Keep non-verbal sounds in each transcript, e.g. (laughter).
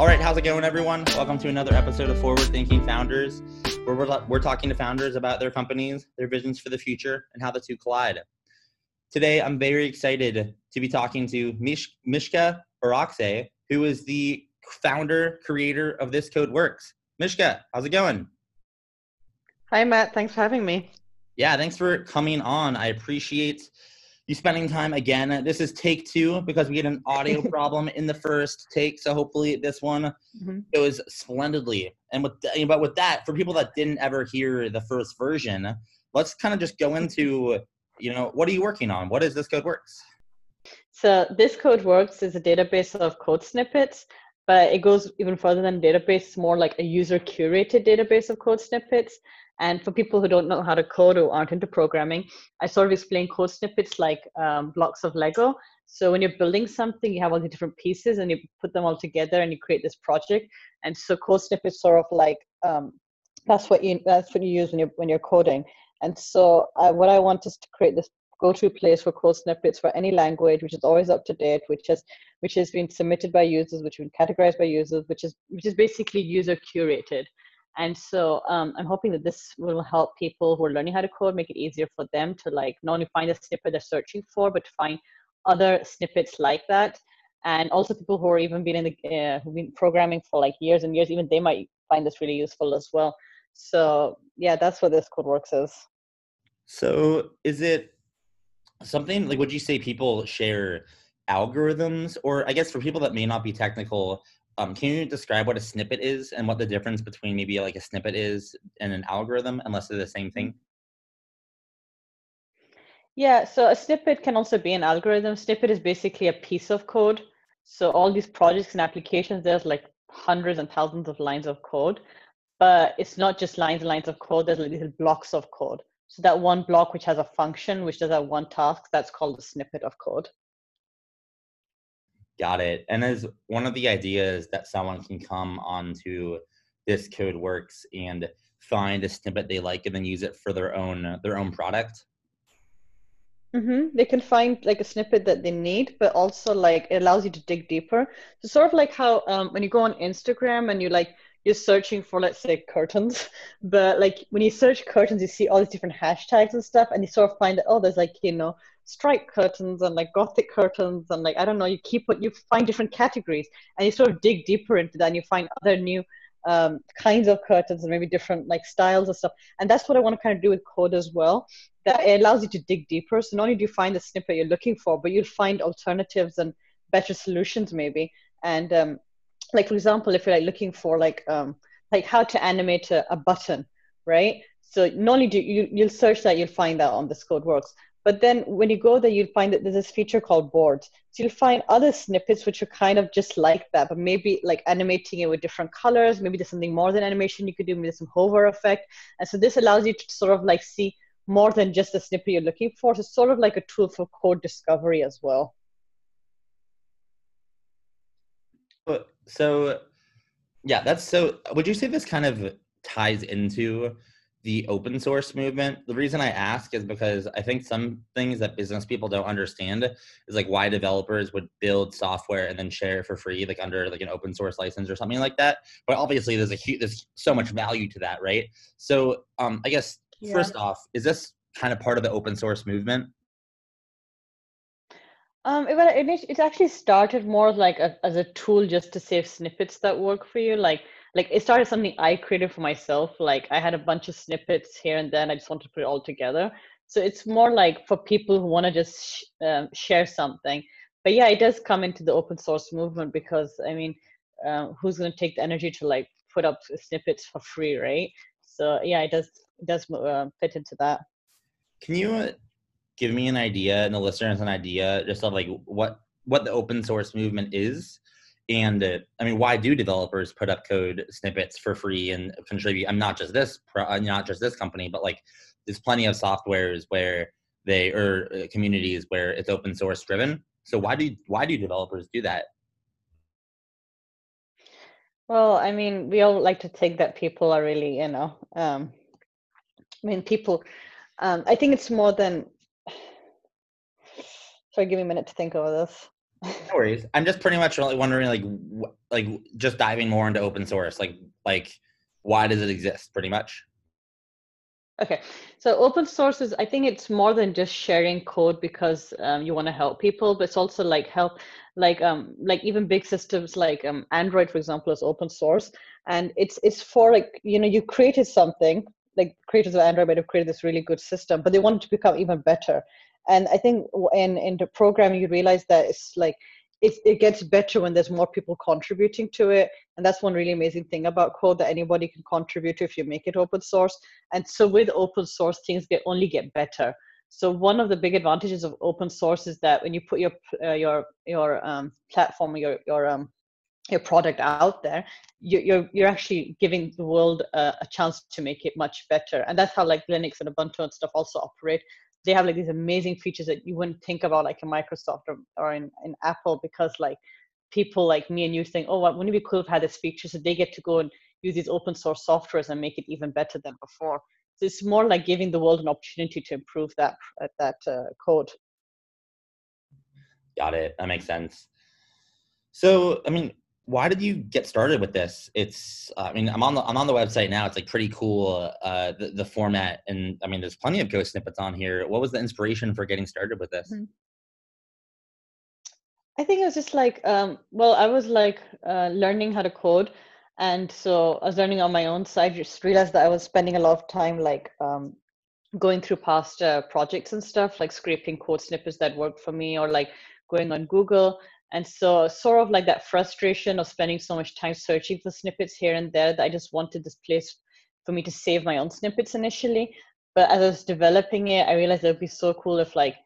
All right, how's it going, everyone? Welcome to another episode of Forward Thinking Founders, where we're, we're talking to founders about their companies, their visions for the future, and how the two collide. Today, I'm very excited to be talking to Mish, Mishka Barakse, who is the founder, creator of This Code Works. Mishka, how's it going? Hi, Matt. Thanks for having me. Yeah, thanks for coming on. I appreciate you spending time again. This is take two because we had an audio (laughs) problem in the first take. So hopefully this one mm-hmm. goes splendidly. And with but with that, for people that didn't ever hear the first version, let's kind of just go into you know what are you working on? What is this code works? So this code works is a database of code snippets, but it goes even further than database. More like a user curated database of code snippets and for people who don't know how to code or aren't into programming, I sort of explain code snippets like um, blocks of Lego. So when you're building something, you have all the different pieces and you put them all together and you create this project. And so code snippets sort of like um, that's what you that's what you use when you're when you're coding. And so uh, what I want is to create this go-to place for code snippets for any language, which is always up to date, which has which has been submitted by users, which has been categorized by users, which is which is basically user curated. And so um, I'm hoping that this will help people who are learning how to code make it easier for them to like not only find the snippet they're searching for, but to find other snippets like that. And also people who are even been in the uh, who've been programming for like years and years, even they might find this really useful as well. So yeah, that's what this code works is. So is it something like would you say people share algorithms or I guess for people that may not be technical, um, can you describe what a snippet is and what the difference between maybe like a snippet is and an algorithm, unless they're the same thing? Yeah, so a snippet can also be an algorithm. Snippet is basically a piece of code. So all these projects and applications, there's like hundreds and thousands of lines of code, but it's not just lines and lines of code. There's like little blocks of code. So that one block which has a function which does that one task, that's called a snippet of code. Got it. And as one of the ideas that someone can come onto this code works and find a snippet they like and then use it for their own their own product. Mm-hmm. They can find like a snippet that they need, but also like it allows you to dig deeper. So sort of like how um, when you go on Instagram and you like you're searching for let's say curtains, (laughs) but like when you search curtains, you see all these different hashtags and stuff, and you sort of find that oh, there's like you know striped curtains and like gothic curtains and like I don't know, you keep what you find different categories and you sort of dig deeper into that and you find other new um, kinds of curtains and maybe different like styles and stuff. And that's what I want to kind of do with code as well. That it allows you to dig deeper. So not only do you find the snippet you're looking for, but you'll find alternatives and better solutions maybe. And um, like for example, if you're like looking for like um, like how to animate a, a button, right? So not only do you you'll search that, you'll find that on this code works. But then when you go there, you'll find that there's this feature called boards. So you'll find other snippets which are kind of just like that, but maybe like animating it with different colors. Maybe there's something more than animation you could do. Maybe there's some hover effect. And so this allows you to sort of like see more than just the snippet you're looking for. So it's sort of like a tool for code discovery as well. So, yeah, that's so. Would you say this kind of ties into the open source movement. The reason I ask is because I think some things that business people don't understand is like why developers would build software and then share it for free, like under like an open source license or something like that. But obviously, there's a huge, there's so much value to that, right? So, um, I guess yeah. first off, is this kind of part of the open source movement? Um, it, it, it actually started more like a, as a tool just to save snippets that work for you, like like it started something I created for myself. Like I had a bunch of snippets here and then. I just wanted to put it all together. So it's more like for people who want to just sh- um, share something. But yeah, it does come into the open source movement because I mean, uh, who's going to take the energy to like put up snippets for free, right? So yeah, it does it does uh, fit into that. Can you uh, give me an idea and the listeners an idea just of like what what the open source movement is and uh, i mean why do developers put up code snippets for free and contribute i'm not just this uh, not just this company but like there's plenty of softwares where they or uh, communities where it's open source driven. So why do why do developers do that? Well i mean we all like to think that people are really you know um i mean people um i think it's more than (sighs) sorry give me a minute to think over this no worries. I'm just pretty much really wondering, like, wh- like just diving more into open source. Like, like, why does it exist? Pretty much. Okay, so open source is, I think it's more than just sharing code because um, you want to help people, but it's also like help, like um, like even big systems like um, Android, for example, is open source, and it's it's for like you know you created something, like creators of Android might have created this really good system, but they want it to become even better. And I think in in the program you realize that it's like it, it gets better when there's more people contributing to it. And that's one really amazing thing about code that anybody can contribute to if you make it open source. And so with open source things get only get better. So one of the big advantages of open source is that when you put your uh, your your um, platform your your um, your product out there you're you're actually giving the world a, a, chance to make it much better. And that's how like linux and ubuntu and stuff also operate they have like these amazing features that you wouldn't think about like in Microsoft or, or in, in Apple because like people like me and you think, oh, wouldn't it be cool if I had this feature so they get to go and use these open source softwares and make it even better than before. So it's more like giving the world an opportunity to improve that that uh, code. Got it. That makes sense. So, I mean, why did you get started with this? It's, uh, I mean, I'm on the I'm on the website now. It's like pretty cool, uh, the the format, and I mean, there's plenty of ghost snippets on here. What was the inspiration for getting started with this? Mm-hmm. I think it was just like, um, well, I was like uh, learning how to code, and so I was learning on my own side. Just realized that I was spending a lot of time like um, going through past uh, projects and stuff, like scraping code snippets that worked for me, or like going on Google and so, sort of like that frustration of spending so much time searching for snippets here and there, that I just wanted this place for me to save my own snippets initially. But as I was developing it, I realized it would be so cool if like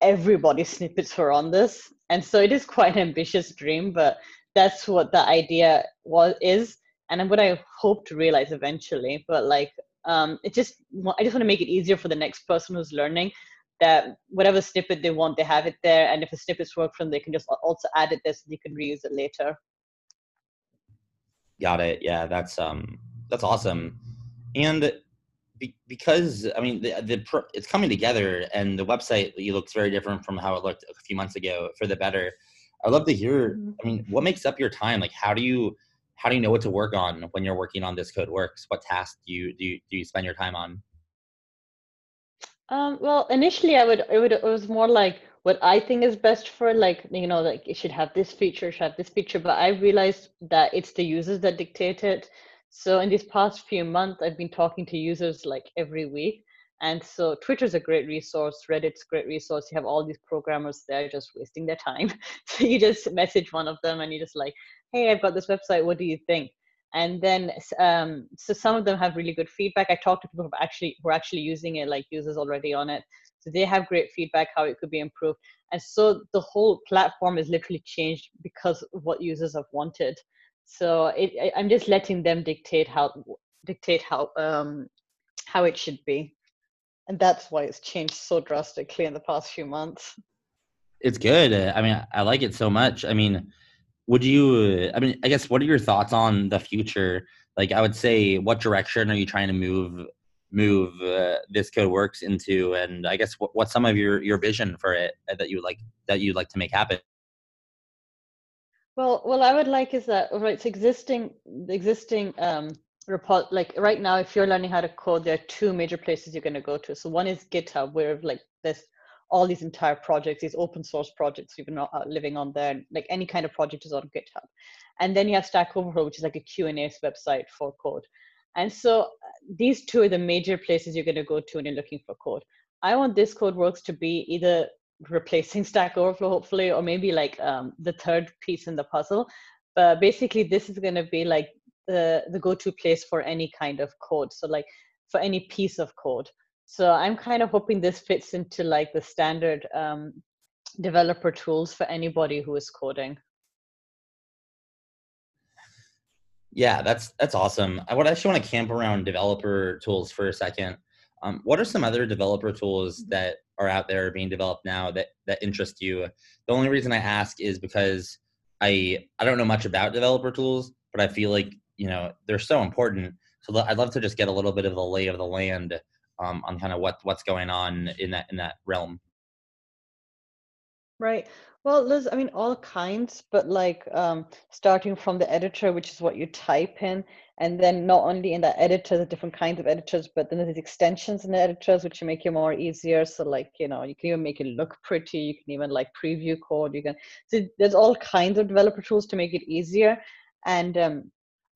everybody's snippets were on this. And so it is quite an ambitious dream, but that's what the idea was is, and what I hope to realize eventually. But like, um, it just I just want to make it easier for the next person who's learning that whatever snippet they want, they have it there. And if the snippets work for them, they can just also add it there so they can reuse it later. Got it. Yeah, that's um that's awesome. And be, because I mean the, the it's coming together, and the website looks very different from how it looked a few months ago for the better. I'd love to hear. Mm-hmm. I mean, what makes up your time? Like, how do you how do you know what to work on when you're working on this code works? What tasks do you do you, do you spend your time on? Um, well, initially, I would it would it was more like what I think is best for like you know like it should have this feature, should have this feature. But I realized that it's the users that dictate it. So in these past few months, I've been talking to users like every week. And so Twitter's a great resource, Reddit's a great resource. You have all these programmers there just wasting their time. (laughs) So you just message one of them and you just like, hey, I've got this website. What do you think? And then um, so some of them have really good feedback. I talked to people who actually who are actually using it like users already on it. So they have great feedback how it could be improved. And so the whole platform is literally changed because of what users have wanted. So it, i'm just letting them dictate how dictate how um how it should be. And that's why it's changed so drastically in the past few months. It's good. I mean i like it so much. I mean would you i mean i guess what are your thoughts on the future? Like i would say what direction are you trying to move move uh, this code works into? And i guess what, what's some of your your vision for it that you like that you'd like to make happen? Well what i would like is that right it's existing existing um report like right now if you're learning how to code there are two major places you're going to go to. So one is github where like this all these entire projects, these open source projects you've been uh, living on there, like any kind of project is on GitHub. And then you have Stack Overflow, which is like a Q&A website for code. And so uh, these two are the major places you're to go to when you're looking for code. I want this code works to be either replacing (laughs) Stack Overflow, hopefully, or maybe like um, the third piece in the puzzle. But basically, this is to be like the, the go-to place for any kind of code. So like for any piece of code. So I'm kind of hoping this fits into like the standard um, developer tools for anybody who is coding. Yeah, that's that's awesome. I would actually want to camp around developer tools for a second. Um, what are some other developer tools mm-hmm. that are out there being developed now that that interest you? The only reason I ask is because I I don't know much about developer tools, but I feel like you know they're so important. So I'd love to just get a little bit of the lay of the land um, on kind of what what's going on in that in that realm. Right. Well, there's, I mean, all kinds, but like um, starting from the editor, which is what you type in, and then not only in the editor, the different kinds of editors, but then there's extensions in the editors which make it more easier. So like, you know, you can even make it look pretty. You can even like preview code. You can, so there's all kinds of developer tools to make it easier. And um,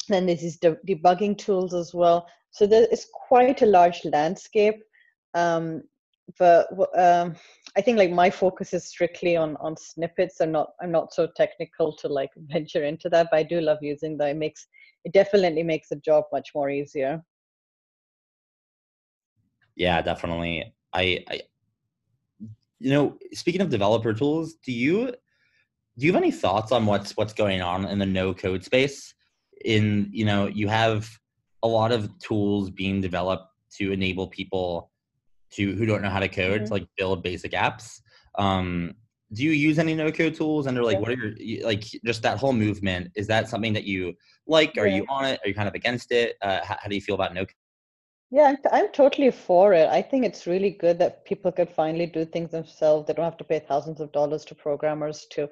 then this is de- debugging tools as well. So there is quite a large landscape. Um, but um, I think like my focus is strictly on on snippets. I'm not I'm not so technical to like (laughs) venture into that, but I do love using that. It makes it definitely makes the job much more easier. Yeah, definitely. I, I you know, speaking of developer tools, do you do you have any thoughts on what's what's going on in the no code space? In you know, you have a lot of tools being developed to enable people to who don't know how to code mm-hmm. to like build basic apps. Um, do you use any no code tools? And they're like what are your like just that whole movement is that something that you like? Are yeah. you on it? Are you kind of against it? Uh, how, how do you feel about no code yeah I'm, I'm totally for it. I think it's really good that people could finally do things themselves. They don't have to pay thousands of dollars to programmers to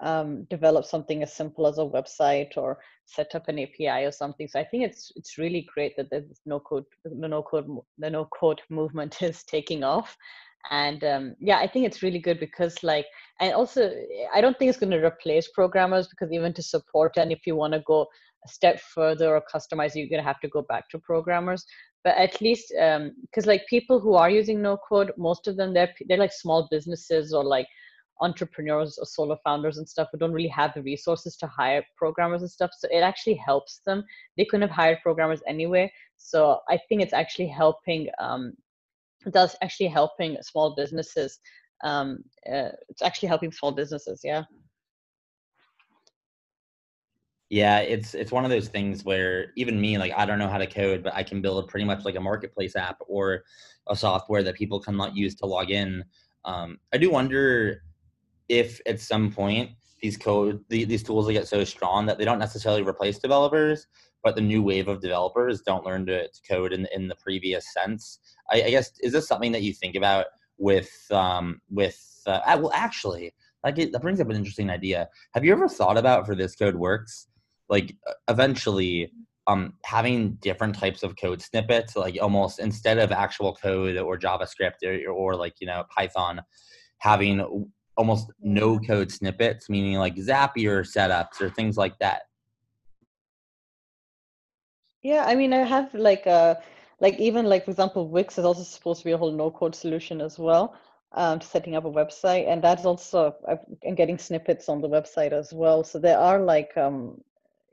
um, develop something as simple as a website or set up an API or something. So I think it's it's really great that the no code the no code the no code (laughs) movement is taking off. And um, yeah, I think it's really good because like, and also I don't think it's going to replace programmers because even to support and if you want to go a step further or customize, you're going to have to go back to programmers. But at least because um, like people who are using no code, most of them they're they're like small businesses or like entrepreneurs or solo founders and stuff who don't really have the resources to hire programmers and stuff. So it actually helps them. They couldn't have hired programmers anyway. So I think it's actually helping. Um, does actually helping small businesses. Um, uh, it's actually helping small businesses. Yeah. Yeah, it's it's one of those things where even me, like I don't know how to code, but I can build pretty much like a marketplace app or a software that people can use to log in. Um, I do wonder if at some point these code these tools get so strong that they don't necessarily replace developers, but the new wave of developers don't learn to, to code in in the previous sense. I, I, guess is this something that you think about with um, with uh, well actually like that brings up an interesting idea. Have you ever thought about for this code works like eventually um, having different types of code snippets like almost instead of actual code or JavaScript or, or like you know Python having almost no code snippets, meaning like Zapier setups or things like that. Yeah, I mean, I have like a uh, like even like for example, Wix is also supposed to be a whole no code solution as well um, to setting up a website, and that's also and getting snippets on the website as well. So there are like um,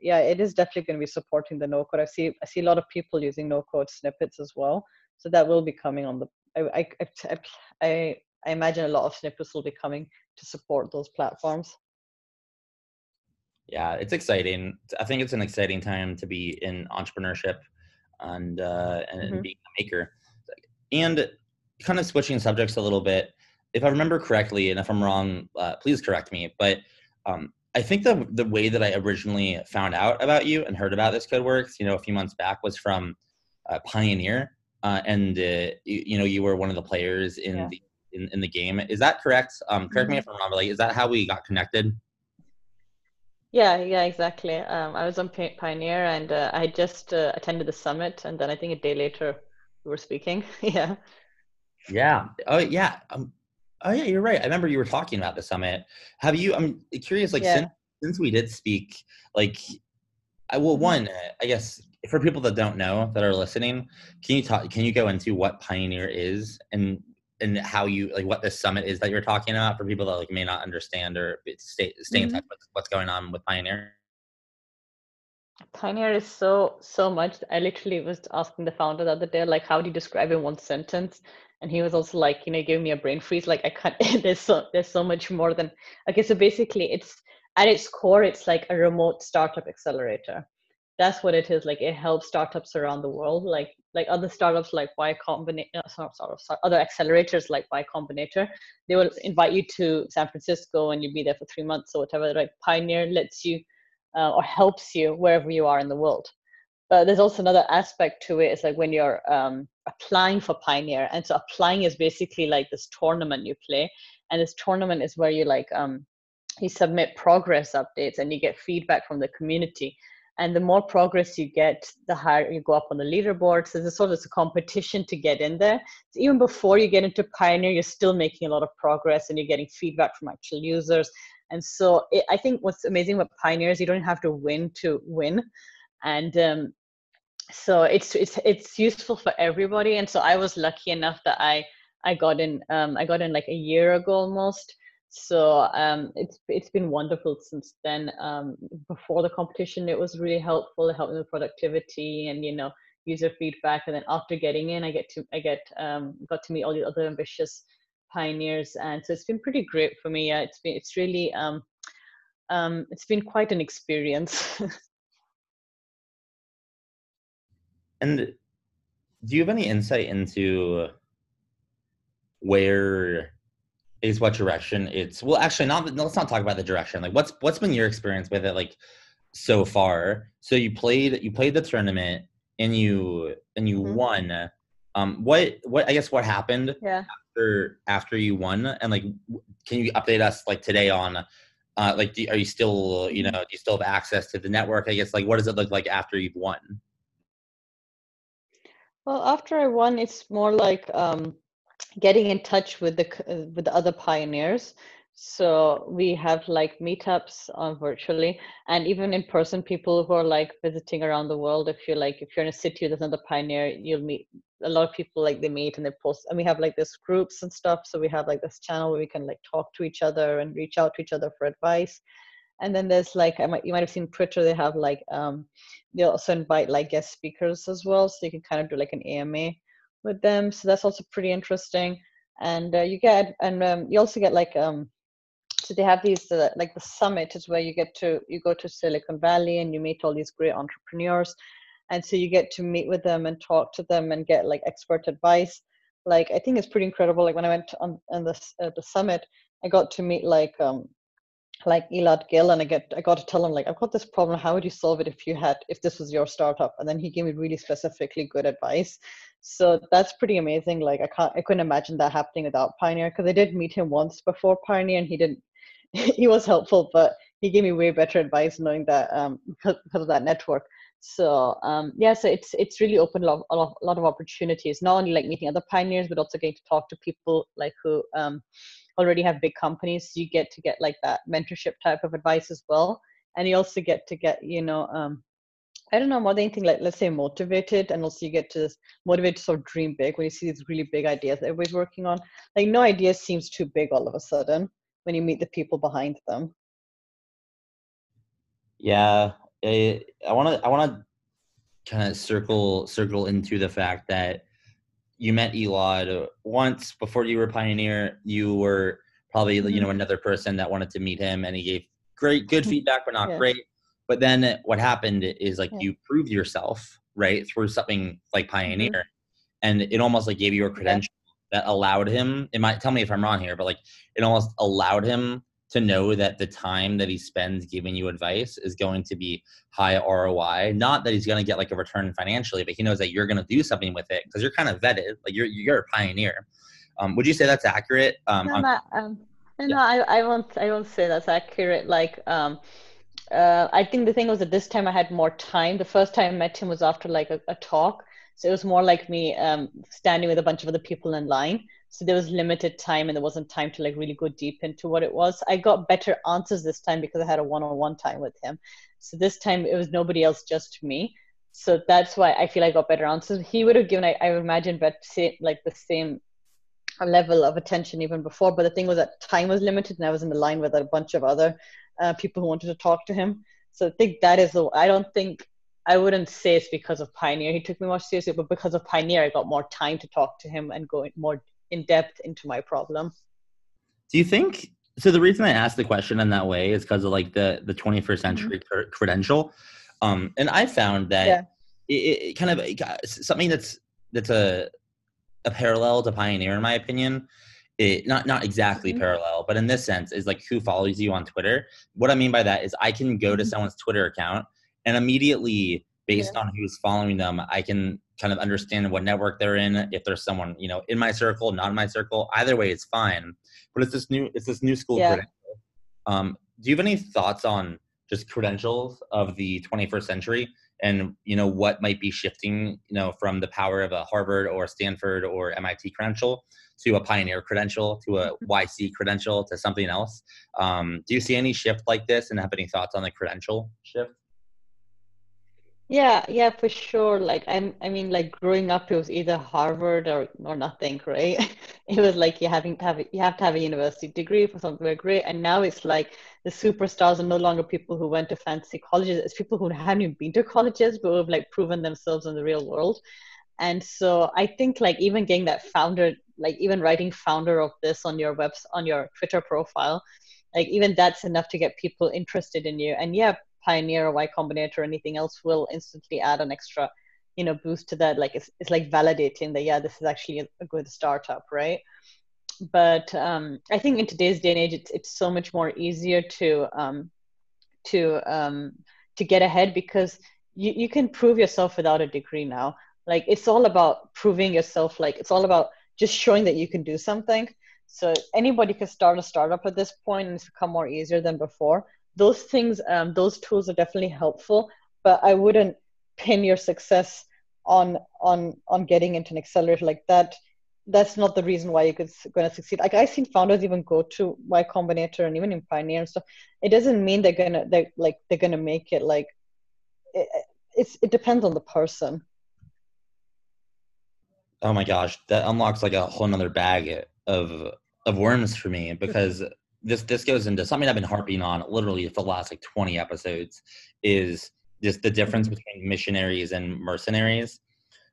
yeah, it is definitely going to be supporting the no code. I see I see a lot of people using no code snippets as well. So that will be coming on the I I I, I I imagine a lot of snippets will be coming to support those platforms. Yeah, it's exciting. I think it's an exciting time to be in entrepreneurship and uh, and, mm-hmm. being a maker. And kind of switching subjects a little bit, if I remember correctly, and if I'm wrong, uh, please correct me. But um, I think the the way that I originally found out about you and heard about this code works, you know, a few months back, was from uh, Pioneer, uh, and uh, you, you, know, you were one of the players in yeah. the in, in the game. Is that correct? Um, correct me mm-hmm. if I'm wrong, but like, is that how we got connected? Yeah, yeah, exactly. Um, I was on Pioneer and uh, I just uh, attended the summit, and then I think a day later we were speaking. (laughs) yeah. Yeah. Oh, yeah. Um, oh, yeah. You're right. I remember you were talking about the summit. Have you? I'm curious. Like yeah. since since we did speak, like, I well, mm-hmm. one, I guess for people that don't know that are listening, can you talk? Can you go into what Pioneer is and and how you like what this summit is that you're talking about for people that like may not understand or stay stay in mm-hmm. touch with what's going on with Pioneer? Pioneer is so so much. I literally was asking the founder the other day, like, how do you describe in one sentence? And he was also like, you know, giving me a brain freeze. Like, I can't. (laughs) there's so there's so much more than. Okay, so basically, it's at its core, it's like a remote startup accelerator that's what it is like it helps startups around the world like like other startups like y combinator uh, sorry, sorry, other accelerators like y combinator they will invite you to san francisco and you'll be there for three months or whatever like pioneer lets you uh, or helps you wherever you are in the world. But there's also another aspect to it it's like when you're um, applying for pioneer and so applying is basically like this tournament you play and this tournament is where you like um, you submit progress updates and you get feedback from the community and the more progress you get the higher you go up on the leaderboard. So there's sort of a competition to get in there. So even before you get into pioneer you're still making a lot of progress and you're getting feedback from actual users. And so it, i think what's amazing about pioneer is you don't have to win to win. And um, so it's it's it's useful for everybody. And so i was lucky enough that i i got in um, i got in like a year ago almost so um, it's it's been wonderful since then. Um, before the competition, it was really helpful. It helped with productivity and you know user feedback. And then after getting in, I get to I get um, got to meet all the other ambitious pioneers, and so it's been pretty great for me. Yeah, it's been it's really um, um, it's been quite an experience. (laughs) and do you have any insight into where is what direction it's well actually not let's not talk about the direction. Like what's what's been your experience with it like so far? So you played you played the tournament and you and you mm-hmm. won. Um what what i guess what happened yeah. after after you won? And like can you update us like today on uh like do, are you still you know do you still have access to the network? I guess like what does it look like after you've won? Well after i won it's more like um getting in touch with the uh, with the other pioneers. So we have like meetups uh, virtually and even in person people who are like visiting around the world if you're like if you're in a city there's another pioneer you'll meet a lot of people like they meet and they post and we have like this groups and stuff. So we have like this channel where we can like talk to each other and reach out to each other for advice. And then there's like I might you might have seen Twitter they have like um they also invite like guest speakers as well. So you can kind of do like an AMA with them. So that's also pretty interesting. And uh, you get, and um, you also get like, um, so they have these uh, like the summit is where you get to you go to Silicon Valley and you meet all these great entrepreneurs, and so you get to meet with them and talk to them and get like expert advice. Like I think it's pretty incredible. Like when I went on, on this uh, the summit, I got to meet like um, like Elad Gil, and I get I got to tell him like I've got this problem. How would you solve it if you had if this was your startup? And then he gave me really specifically good advice. So that's pretty amazing. Like I can't I couldn't imagine that happening without Pioneer because I did meet him once before Pioneer, and he didn't. (laughs) he was helpful, but he gave me way better advice knowing that um because, because of that network. So um yeah, so it's it's really opened a lot, a lot, a lot of opportunities. Not only like meeting other pioneers, but also getting to talk to people like who um already have big companies so you get to get like that mentorship type of advice as well and you also get to get you know um I don't know more than anything like let's say motivated and also you get to motivate to sort of dream big when you see these really big ideas that everybody's working on. Like no idea seems too big all of a sudden when you meet the people behind them. Yeah, I want to I want to kind of circle circle into the fact that you met Elad once before you were Pioneer. You were probably mm-hmm. you know another person that wanted to meet him, and he gave great good mm-hmm. (laughs) feedback, but not yeah. great. But then what happened is like yeah. you proved yourself right through something like mm-hmm. Pioneer, mm-hmm. and it almost like gave you a credential yeah. that allowed him. It might tell me if I'm wrong here, but like it almost allowed him to know that the time that he spends giving you advice is going to be high ROI. Not that he's going to get like a return financially, but he knows that you're going to do something with it because you're kind of vetted. Like you're you're a pioneer. Um, would you say that's accurate? Um, no, on- not, um, no, yeah. I, I won't. I won't say that's accurate. Like, um, uh, I think the thing was that this time I had more time. The first time I met him was after like a, a talk, so it was more like me um, standing with a bunch of other people in line. So there was limited time and there wasn't time to like really go deep into what it was. I got better answers this time because i had a one-on-one time with him. So this time it was nobody else just me. So that's why i feel i got better answers. He would have given i, I imagine but like the same level of attention even before. But the thing was that time was limited and i was in the line with a bunch of other uh, people who wanted to talk to him. So i think that is the i don't think I wouldn't say it's because of Pioneer. He took me more seriously, but because of Pioneer, I got more time to talk to him and go more in depth into my problem. Do you think so? The reason I asked the question in that way is because of like the the 21st mm-hmm. century mm-hmm. credential, um, and I found that yeah. it, it, kind of something that's that's a a parallel to Pioneer in my opinion. It, not not exactly mm-hmm. parallel, but in this sense, is like who follows you on Twitter. What I mean by that is I can go to mm-hmm. someone's Twitter account and immediately, based yeah. on who's following them, I can kind of understand what network they're in if there's someone you know in my circle not in my circle either way it's fine but it's this new it's this new school yeah. um do you have any thoughts on just credentials of the 21st century and you know what might be shifting you know from the power of a harvard or stanford or mit credential to a pioneer credential to a mm-hmm. yc credential to something else um, do you see any shift like this and have any thoughts on the credential shift yeah, yeah, for sure. Like I'm, I mean, like growing up, it was either Harvard or or nothing, right? (laughs) It was like you having to have you have to have a university degree for something very great, and now it's like the superstars are no longer people who went to fancy colleges. It's people who haven't even been to colleges, but who have like proven themselves in the real world. And so I think like even getting that founder, like even writing founder of this on your webs on your Twitter profile, like even that's enough to get people interested in you. And yeah, Pioneer or Y Combinator or anything else will instantly add an extra, you know, boost to that. Like it's, it's like validating that yeah, this is actually a, a good startup, right? But um, I think in today's day and age, it's it's so much more easier to um, to um, to get ahead because you, you can prove yourself without a degree now. Like it's all about proving yourself. Like it's all about just showing that you can do something. So anybody can start a startup at this point, and it's become more easier than before those things um, those tools are definitely helpful but i wouldn't pin your success on on on getting into an accelerator like that. That's not the reason why you're going to succeed. Like i've seen founders even go to y combinator and even in pioneer and stuff. It doesn't mean they're gonna they're like they're gonna make it like it, it's it depends on the person. Oh my gosh that unlocks like a whole nother bag of of worms for me because this this goes into something I've been harping on literally for the last like 20 episodes is just the difference between missionaries and mercenaries.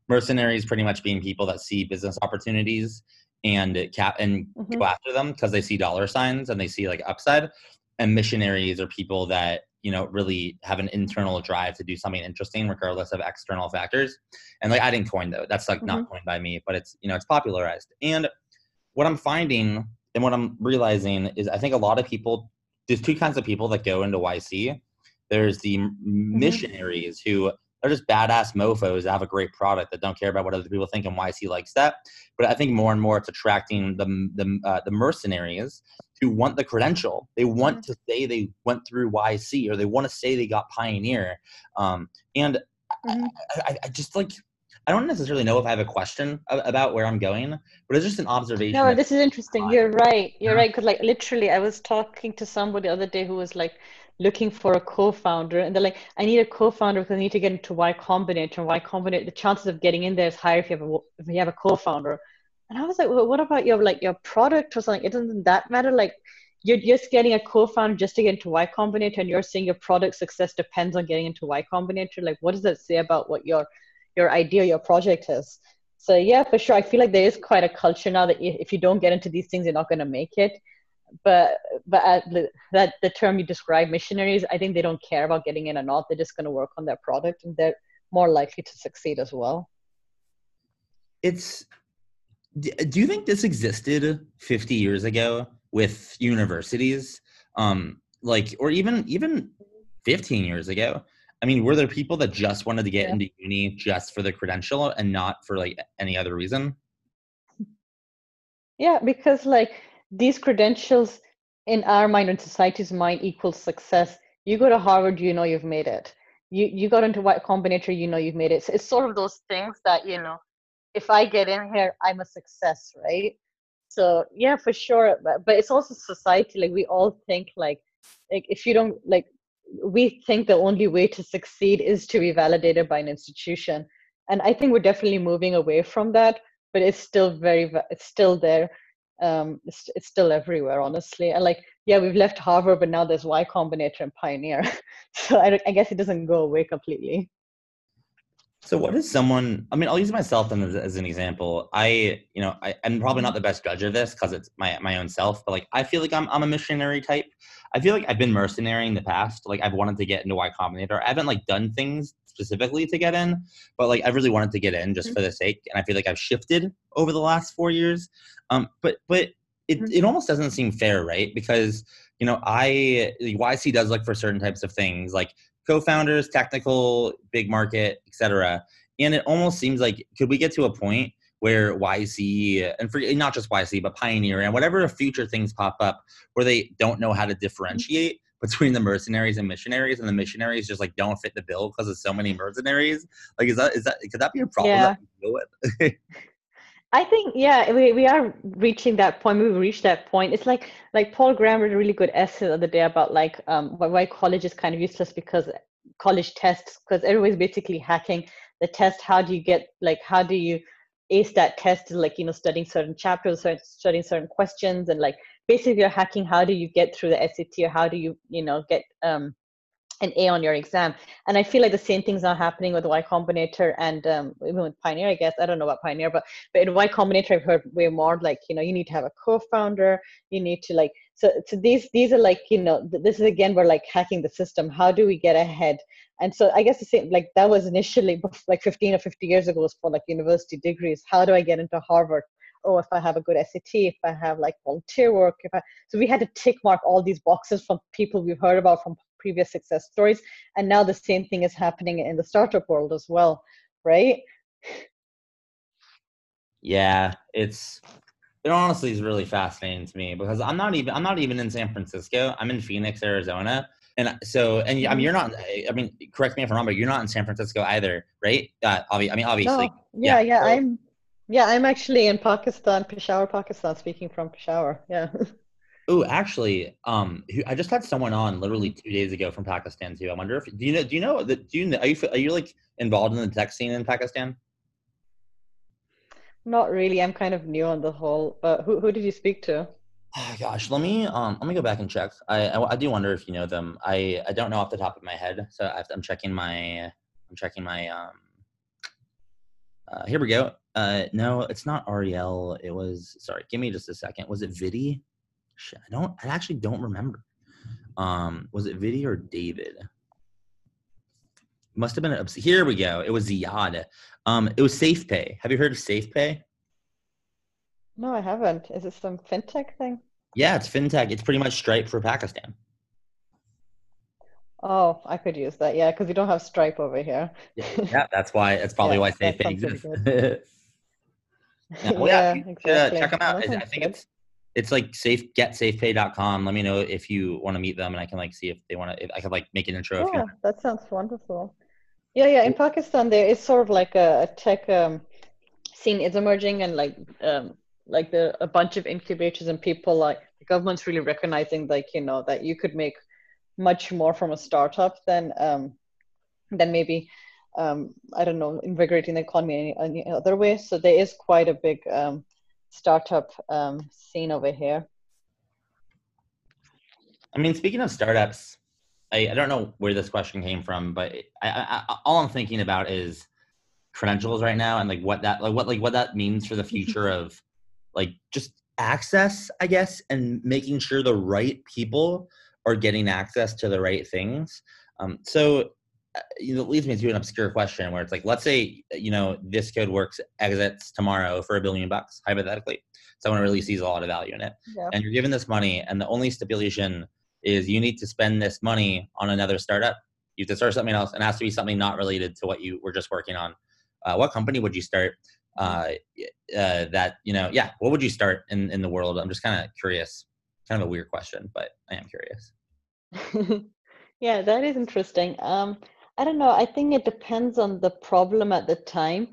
Mercenaries pretty much being people that see business opportunities and cap and mm-hmm. go after them because they see dollar signs and they see like upside. And missionaries are people that you know really have an internal drive to do something interesting regardless of external factors. And like I didn't coin though, that's like mm-hmm. not coined by me, but it's you know it's popularized. And what I'm finding and what I'm realizing is I think a lot of people, there's two kinds of people that go into YC. There's the mm-hmm. missionaries who are just badass mofos that have a great product that don't care about what other people think, and YC likes that. But I think more and more it's attracting the the, uh, the mercenaries who want the credential. They want mm-hmm. to say they went through YC or they want to say they got Pioneer. Um, and mm-hmm. I, I, I just like I don't necessarily know if I have a question about where I'm going, but it's just an observation. No, this is interesting. You're right. You're uh-huh. right. Because like literally, I was talking to somebody the other day who was like looking for a co-founder, and they're like, "I need a co-founder because I need to get into Y Combinator. And Y Combinator, the chances of getting in there is higher if you have a if you have a co-founder." And I was like, "Well, what about your like your product or something? It doesn't that matter? Like." You're just getting a co-founder just to get into Y Combinator, and you're saying your product success depends on getting into Y Combinator. Like, what does that say about what your your idea, your project is. So yeah, for sure. I feel like there is quite a culture now that if you don't get into these things, you're not going to make it. But but that the term you describe, missionaries, I think they don't care about getting in or not. They're just going to work on their product, and they're more likely to succeed as well. It's. Do you think this existed 50 years ago with universities, um, like, or even even 15 years ago? I mean, were there people that just wanted to get yeah. into uni just for the credential and not for like any other reason? Yeah, because like these credentials in our mind and society's mind equals success. You go to Harvard, you know you've made it. You you got into Y Combinator, you know you've made it. So it's sort of those things that you know, if I get in here, I'm a success, right? So yeah, for sure. But, but it's also society. Like we all think like like if you don't like we think the only way to succeed is to be validated by an institution. And i think we're definitely moving away from that but it's still very it's still there. Um, it's, it's still everywhere honestly. And like yeah we've left harvard but now there's y combinator and pioneer. (laughs) So I, I guess it doesn't go away completely. So what is someone i mean i'll use myself as, as an example. I you know I, am probably not the best judge of this because it's my, my own self but like i feel like I'm, I'm a missionary type i feel like i've been mercenary in the past like i've wanted to get into y combinator i haven't like done things specifically to get in but like I've really wanted to get in just mm-hmm. for the sake and i feel like i've shifted over the last four years um but but it, mm-hmm. it almost doesn't seem fair right because you know i yc does look for certain types of things like co-founders, technical, big market, etc. And it almost seems like could we get to a point where YC and for not just YC but Pioneer and whatever future things pop up where they don't know how to differentiate, between the mercenaries and missionaries, and the missionaries just like don't fit the bill because of so many mercenaries. Like, is that is that could that be a problem Yeah. that we deal with? (laughs) I think yeah, we, we are reaching that point. We've reached that point. It's like like Paul Graham wrote a really good essay the other day about like um why, why college is kind of useless because college tests because everybody's basically hacking the test. How do you get like how do you that test? Like you know studying certain chapters, studying certain questions, and like basically you're hacking. How do you get through the SAT or how do you you know get um an A on your exam. And I feel like the same things are happening with Y Combinator and um, even with Pioneer, I guess. I don't know about Pioneer, but, but in Y Combinator, I've heard way more like, you know, you need to have a co-founder, you need to like, so, so these, these are like, you know, th- this is again, we're like hacking the system. How do we get ahead? And so I guess the same, like that was initially like 15 or 50 years ago was for like university degrees. How do I get into Harvard? Oh, if I have a good SAT, if I have like volunteer work, if I, so we had to tick mark all these boxes from people we've heard about from previous success stories and now the same thing is happening in the startup world as well right Yeah, it's it honestly is really fascinating to me because I'm not even I'm not even in San Francisco. I'm in Phoenix, Arizona. And so, and I mean, you're not. I mean, correct me if I'm wrong, but you're not in San Francisco either, right? Uh, obvi- I mean, obviously, no yeah yeah, so- i'm yeah i'm actually in pakistan peshawar pakistan speaking from peshawar yeah (laughs) Oh, actually, um, who- I just had someone on literally two days ago from Pakistan too. I wonder if do you know? Do you know that? Do you know? Are you are you like involved in the tech scene in Pakistan? not really i'm kind of new on the whole but who, who did you speak to Oh, gosh, let me um let me go back and check. I, I I do wonder if you know them. I I don't know off the top of my head, so I I'm checking my I'm checking my um. Uh, here we go. Uh, no, it's not Ariel. It was sorry. Give me just a second. Was it Vidi? Shit, I don't. I actually don't remember. Um, was it Vidi or David? Must have been. A, here we go. It was Ziad. Um, it was SafePay. Have you heard of SafePay? no i haven't is it some fintech thing Yeah, it's fintech. It's pretty much Stripe for Pakistan. oh i could use that yeah because we don't have stripe over here yeah, that's why. That's probably (laughs) Yeah, why SafePay exists. (laughs) yeah, well, yeah, you should, uh, check them out. I, I think good. it's it's like safe getsafepay.com. Let me know if you want to meet them, and I can like see if they want to. If I could like make an intro. If you Yeah, that sounds wonderful. Yeah, yeah. In Pakistan, there is sort of like a, a tech um, scene is emerging, and like um, like the a bunch of incubators and people like the government's really recognizing like you know that you could make much more from a startup than um, than maybe um, I don't know invigorating the economy any, any other way. So there is quite a big um, startup um, scene over here. I mean, speaking of startups, I, I don't know where this question came from, but I, I, all I'm thinking about is credentials right now and like what that like what like what that means for the future of like just access, I guess, and making sure the right people are getting access to the right things. Um, so you know, it leads me to an obscure question where it's like, let's say you know this code works exits tomorrow for a billion bucks hypothetically. Someone really sees a lot of value in it. Yeah. and you're given this money and the only stipulation is you need to spend this money on another startup. You have to start something else. And it has to be something not related to what you were just working on. Uh, what company would you start uh, uh, that you know yeah what would you start in, in the world? I'm just kind of curious. Kind of a weird question but i am curious. (laughs) Yeah, that is interesting. Um, I don't know. I think it depends on the problem at the time,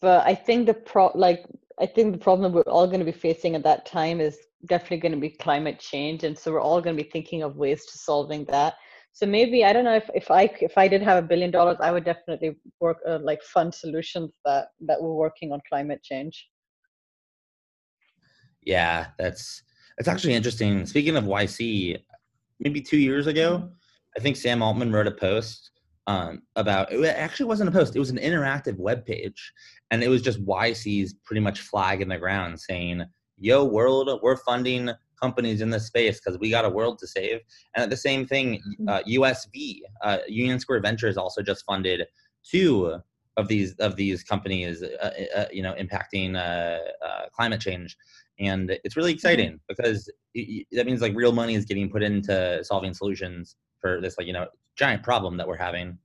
but I think the pro like I think the problem we're all going to be facing at that time is definitely going to be climate change, and so we're all going to be thinking of ways to solving that. So maybe I don't know if, if I if I did have a billion dollars, I would definitely work uh, like fund solutions that that were working on climate change. yeah that's that's actually interesting speaking of yc maybe two years ago i think sam altman wrote a post um, about it actually wasn't a post it was an interactive web page and it was just yc's pretty much flag in the ground saying yo world we're funding companies in this space because we got a world to save. And at the same thing uh, usv uh, union square ventures also just funded two of these of these companies uh, uh, you know impacting uh, uh, climate change. And it's really exciting because y- that means like real money is getting put into solving solutions for this like you know giant problem that we're having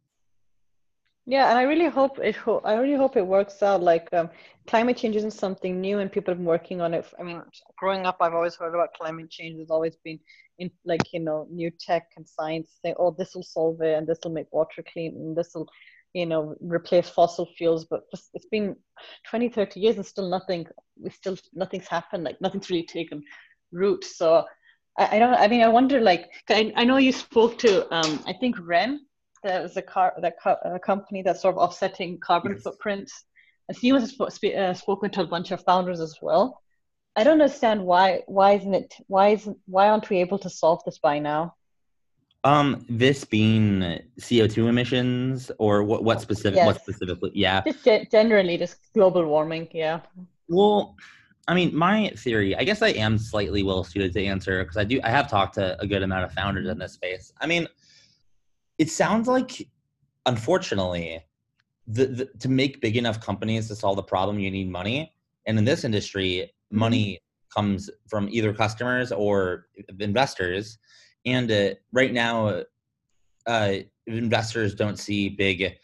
Yeah, and I really hope it. Ho- I really hope it works out. Like, um, climate change isn't something new, and people have been working on it. I mean, growing up, I've always heard about climate change. There's always been in like you know new tech and science say, oh, this will solve it, and this will make water clean, and this will, you know, replace fossil fuels. But it's been 20, 30 years, and still nothing. We still nothing's happened. Like nothing's really taken root. So I, I don't. I mean, I wonder. Like, I, I know you spoke to. Um, I think Ren there was a car that a company that's sort of offsetting carbon yes. footprints. And Siemens has sp- uh, spoken to a bunch of founders as well. I don't understand why why isn't it why isn't why aren't we able to solve this by now? Um, this being CO two emissions or what what specific yes. what specifically? Yeah, just ge- generally just global warming. Yeah. Well, I mean, my theory, I guess I am slightly well suited to answer because I do I have talked to a good amount of founders in this space. I mean, it sounds like unfortunately the, the, to make big enough companies to solve the problem you need money and in this industry mm-hmm. money comes from either customers or investors and uh, right now uh, investors don't see big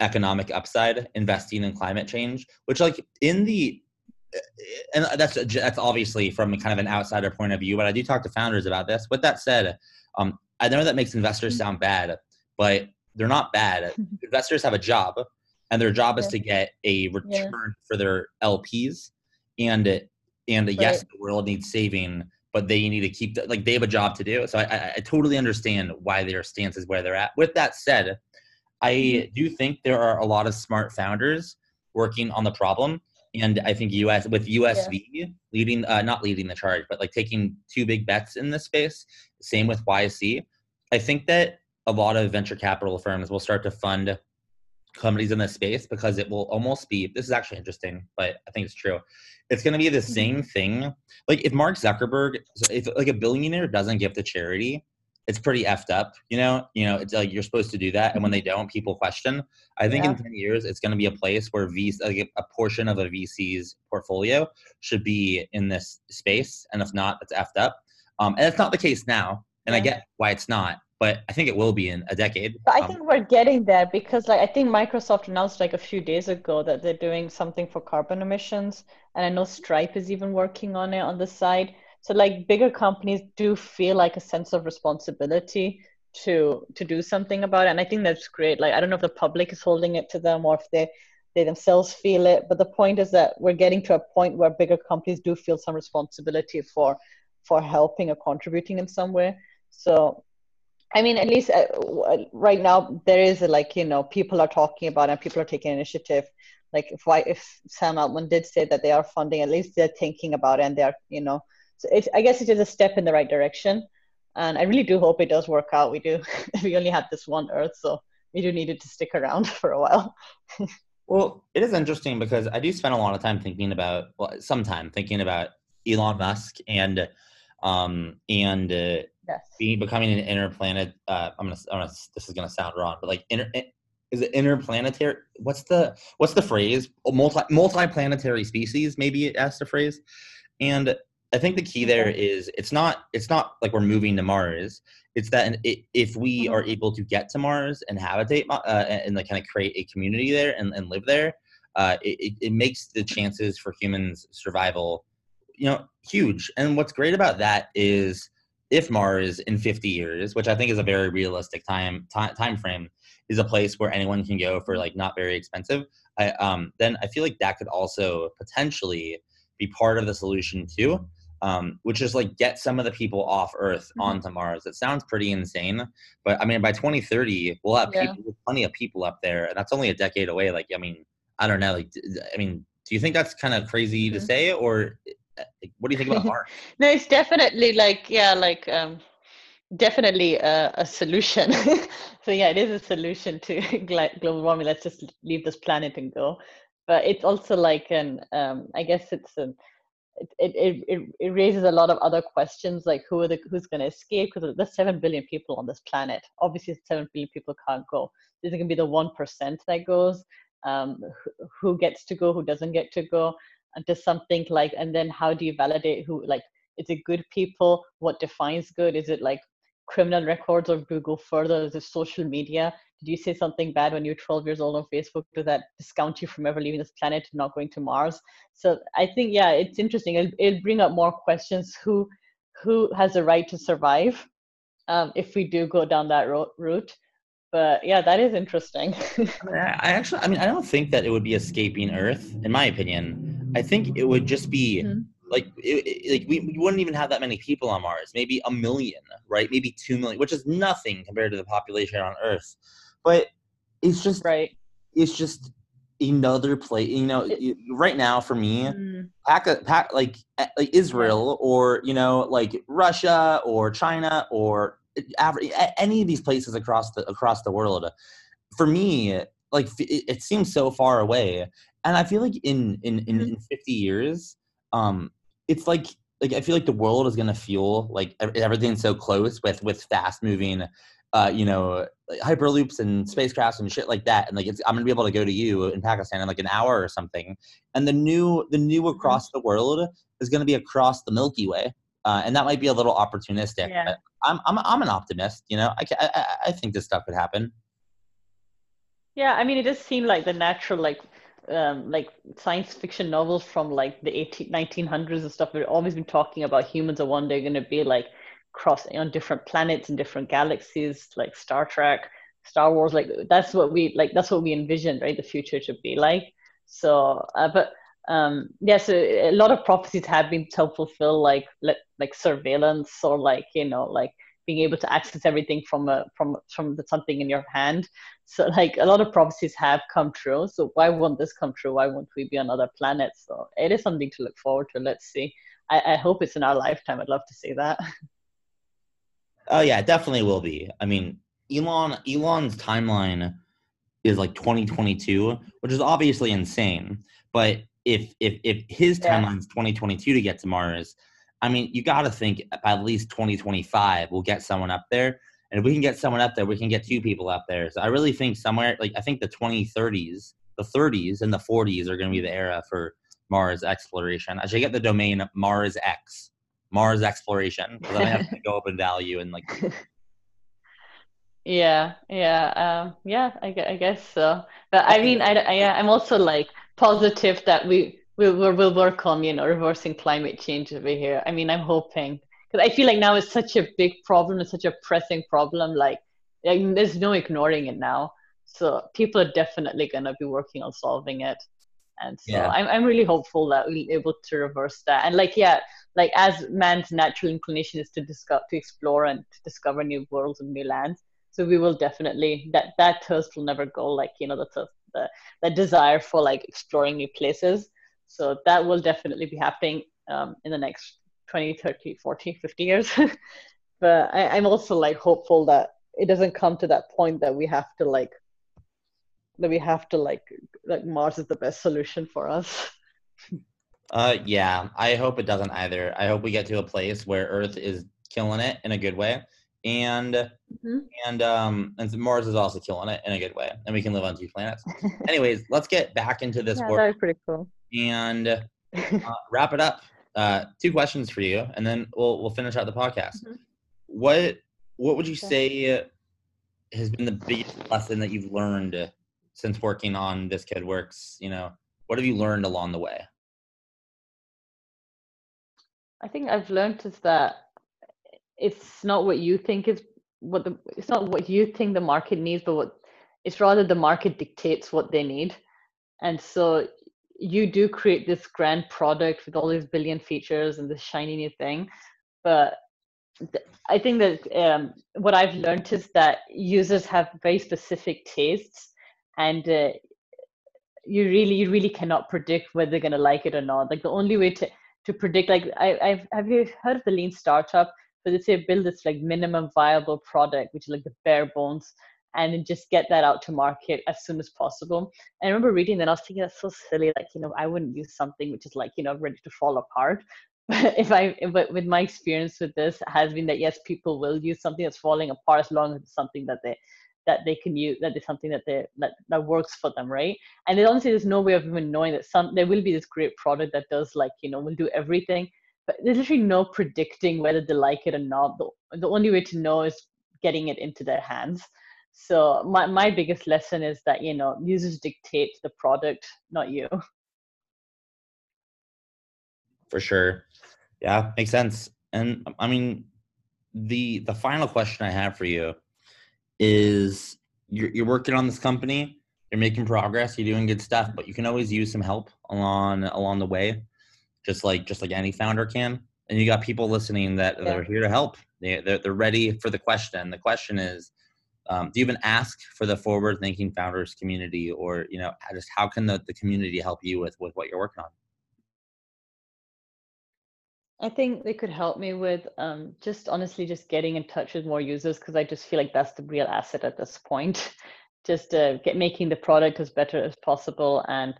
economic upside investing in climate change which like in the and that's that's obviously from kind of an outsider point of view but i do talk to founders about this with that said um, i know that makes investors mm-hmm. sound bad but they're not bad. (laughs) Investors have a job, and their job is to get a return yeah. for their LPs. And and right. yes, the world needs saving, but they need to keep the, like they have a job to do. So I, I totally understand why their stance is where they're at. With that said, I mm-hmm. do think there are a lot of smart founders working on the problem. And I think US with USV yeah. leading, uh, not leading the charge, but like taking two big bets in this space. Same with YC. I think that a lot of venture capital firms will start to fund companies in this space because it will almost be this is actually interesting but i think it's true it's going to be the mm-hmm. same thing like if mark zuckerberg if like a billionaire doesn't give to charity it's pretty effed up you know you know it's like you're supposed to do that and when they don't people question i think yeah. in 10 years it's going to be a place where v like a portion of a vc's portfolio should be in this space and if not it's effed up um, and it's not the case now and yeah. i get why it's not but I think it will be in a decade. But I um, think we're getting there because, like, I think Microsoft announced like a few days ago that they're doing something for carbon emissions, and I know Stripe is even working on it on the side. So, like, bigger companies do feel like a sense of responsibility to to do something about it, and I think that's great. Like, I don't know if the public is holding it to them or if they they themselves feel it, but the point is that we're getting to a point where bigger companies do feel some responsibility for for helping or contributing in some way. So I mean, at least uh, right now there is a, like you know people are talking about and people are taking initiative. Like if why if Sam Altman did say that they are funding, at least they're thinking about it and they're you know. So it, I guess it is a step in the right direction, and I really do hope it does work out. We do. (laughs) we only have this one Earth, so we do need it to stick around (laughs) for a while. well, it is interesting because I do spend a lot of time thinking about well, some time thinking about Elon Musk and um and uh, yes. being becoming an interplanet. Uh, I'm gonna, I'm gonna. This is gonna sound wrong, but like inter, is it interplanetary? What's the what's the phrase? Multi multi-planetary species, maybe that's the phrase. And I think the key there is it's not it's not like we're moving to Mars. It's that if we mm-hmm. are able to get to Mars and habitate uh, and like kind of create a community there and, and live there, uh, it, it makes the chances for humans survival, you know, huge. And what's great about that is if Mars in 50 years, which I think is a very realistic time time, time frame, is a place where anyone can go for like not very expensive, I, um, then I feel like that could also potentially be part of the solution too. Um, which is like get some of the people off Earth mm-hmm. onto Mars. It sounds pretty insane, but I mean, by 2030, we'll have yeah. people, plenty of people up there, and that's only a decade away. Like, I mean, I don't know. Like, I mean, do you think that's kind of crazy mm-hmm. to say, or what do you think about (laughs) art? no, it's definitely like yeah, like um, definitely a, a solution. (laughs) so yeah, it is a solution to (laughs) global warming. Let's just leave this planet and go. But it's also like an um, I guess it's a it, it, it, it raises a lot of other questions like who are the who's going to escape? Because there's 7 billion people on this planet. Obviously 7 billion people can't go. Is it going to be the 1% that goes um, who gets to go who doesn't get to go to something like and then how do you validate who like is it good people? What defines good? Is it like criminal records or Google further the social media? Did you say something bad when you were 12 years old on Facebook? Does that discount you from ever leaving this planet and not going to Mars? So I think, yeah, it's interesting. It'll, it'll bring up more questions. Who who has a right to survive um, if we do go down that ro- route? But yeah, that is interesting. I actually, I mean, I don't think that it would be escaping Earth, in my opinion. I think it would just be. Mm-hmm like it, it, like we, we wouldn't even have that many people on mars maybe a million right? Maybe two million which is nothing compared to the population on earth. But it's just right. it's just another place you know it, right now for me mm. pack, a, pack like like israel or you know like russia or china or any of these places across the across the world. For me like it, it seems so far away. And i feel like in in in, mm-hmm. in 50 years um it's like like I feel like the world is gonna feel like everything's so close with with fast moving, uh, you know, hyperloops and spacecrafts and shit like that. And like it's, I'm gonna be able to go to you in Pakistan in like an hour or something. And the new the new mm-hmm. across the world is gonna be across the Milky Way. Uh, and that might be a little opportunistic. Yeah. I'm, I'm I'm an optimist. You know, I, I I think this stuff could happen. Yeah, I mean, it does seem like the natural like um, like science fiction novels from like the 18, 1900s and stuff. We've always been talking about humans are one day going to be like crossing on different planets and different galaxies, like Star Trek, Star Wars. Like that's what we like. That's what we envisioned, right? The future to be like. So, uh, but um, yeah, so a lot of prophecies have been self fulfill, like like surveillance or like you know like being able to access everything from a from from the, something in your hand. So like a lot of prophecies have come true. So why won't this come true? Why won't we be on other planets? So it is something to look forward to. Let's see. I, I hope it's in our lifetime. I'd love to see that. (laughs) Oh yeah definitely will be. I mean elon elon's timeline is like 2022 which is obviously insane. But if if if his timeline yeah. is 2022 to get to mars I mean, you got to think by at least 2025 we'll get someone up there. And if we can get someone up there, we can get two people up there. So I really think somewhere like I think the 2030s, the 30s and the 40s are going to be the era for Mars exploration. I should get the domain Mars X, Mars exploration, because I have to go up in value and like. (laughs) Yeah, yeah, um, yeah. I, I guess so. But I mean, I, I, I'm also like positive that we we'll, we'll work on you know reversing climate change over here. I mean i'm hoping because i feel like now it's such a big problem it's such a pressing problem like, like there's no ignoring it now. So people are definitely going to be working on solving it. And so yeah. I'm, I'm really hopeful that we'll be able to reverse that. And like yeah like as man's natural inclination is to discover to explore and to discover new worlds and new lands so we will definitely that that thirst will never go like you know the the, the desire for like exploring new places so that will definitely be happening um, in the next 20, 30, 40, 50 years. (laughs) but I, I'm also like hopeful that it doesn't come to that point that we have to like that we have to like like Mars is the best solution for us. (laughs) uh yeah, I hope it doesn't either. I hope we get to a place where Earth is killing it in a good way. And mm-hmm. and um and Mars is also killing it in a good way. And we can live on two planets. Anyways, let's get back into this yeah, work. Pretty cool and uh, (laughs) wrap it up. Uh, two questions for you, and then we'll we'll finish out the podcast. Mm-hmm. What what would you say has been the biggest lesson that you've learned since working on this kid works? You know, what have you learned along the way? I think I've learned is that it's not what you think is what the it's not what you think the market needs, but what it's rather the market dictates what they need. And so you do create this grand product with all these billion features and this shiny new thing but i think that um, what i've learned is that users have very specific tastes and uh, you really you really cannot predict whether they're going to like it or not. Like the only way to to predict like I, i've have you heard of the lean startup so they say build this like minimum viable product which is like the bare bones and just get that out to market as soon as possible. And I remember reading that I was thinking that's so silly. Like, you know, I wouldn't use something which is like, you know, ready to fall apart. (laughs) But if I, but with my experience with this has been that yes, people will use something that's falling apart as long as it's something that they that they can use that is something that they that, that works for them right and honestly there's no way of even knowing that some there will be this great product that does like you know will do everything but there's literally no predicting whether they like it or not. The, the only way to know is getting it into their hands. So my, my biggest lesson is that, you know, users dictate the product, not you. For sure. Yeah, makes sense. And I mean, the the final question I have for you is you're, you're working on this company, you're making progress, you're doing good stuff, but you can always use some help along along the way, just like just like any founder can. And you got people listening that yeah. are here to help. They they're, they're ready for the question. The question is, um, do you even ask for the forward thinking founders community, or you know, just how can the, the community help you with with what you're working on? I think they could help me with um, just honestly just getting in touch with more users because I just feel like that's the real asset at this point. (laughs) just uh, get making the product as better as possible and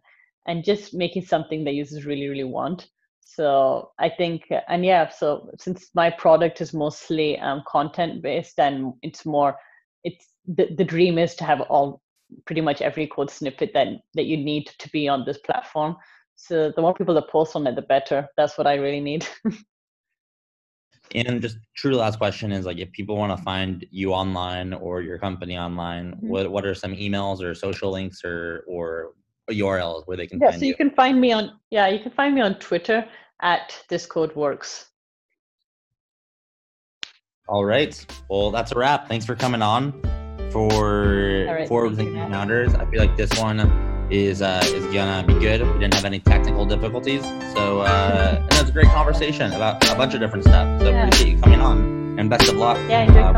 and just making something that users really really want. So I think and yeah, so since my product is mostly um, content based and it's more it's the, the dream is to have all pretty much every code snippet that that you need to be on this platform so the more people that post on it, the better. That's what I really need. (laughs) and just true last question is like if people want to find you online or your company online, mm-hmm. what what are some emails or social links or or URLs where they can yeah, find so you? you can find me on yeah, you can find me on Twitter at this code works. All right. Well, that's a wrap. Thanks for coming on for right, Forbes and Founders. I feel like this one is uh, is gonna be good. We didn't have any technical difficulties, so uh, it was a great conversation about a bunch of different stuff. So yeah. appreciate you coming on, and best of luck. Yeah, enjoy uh,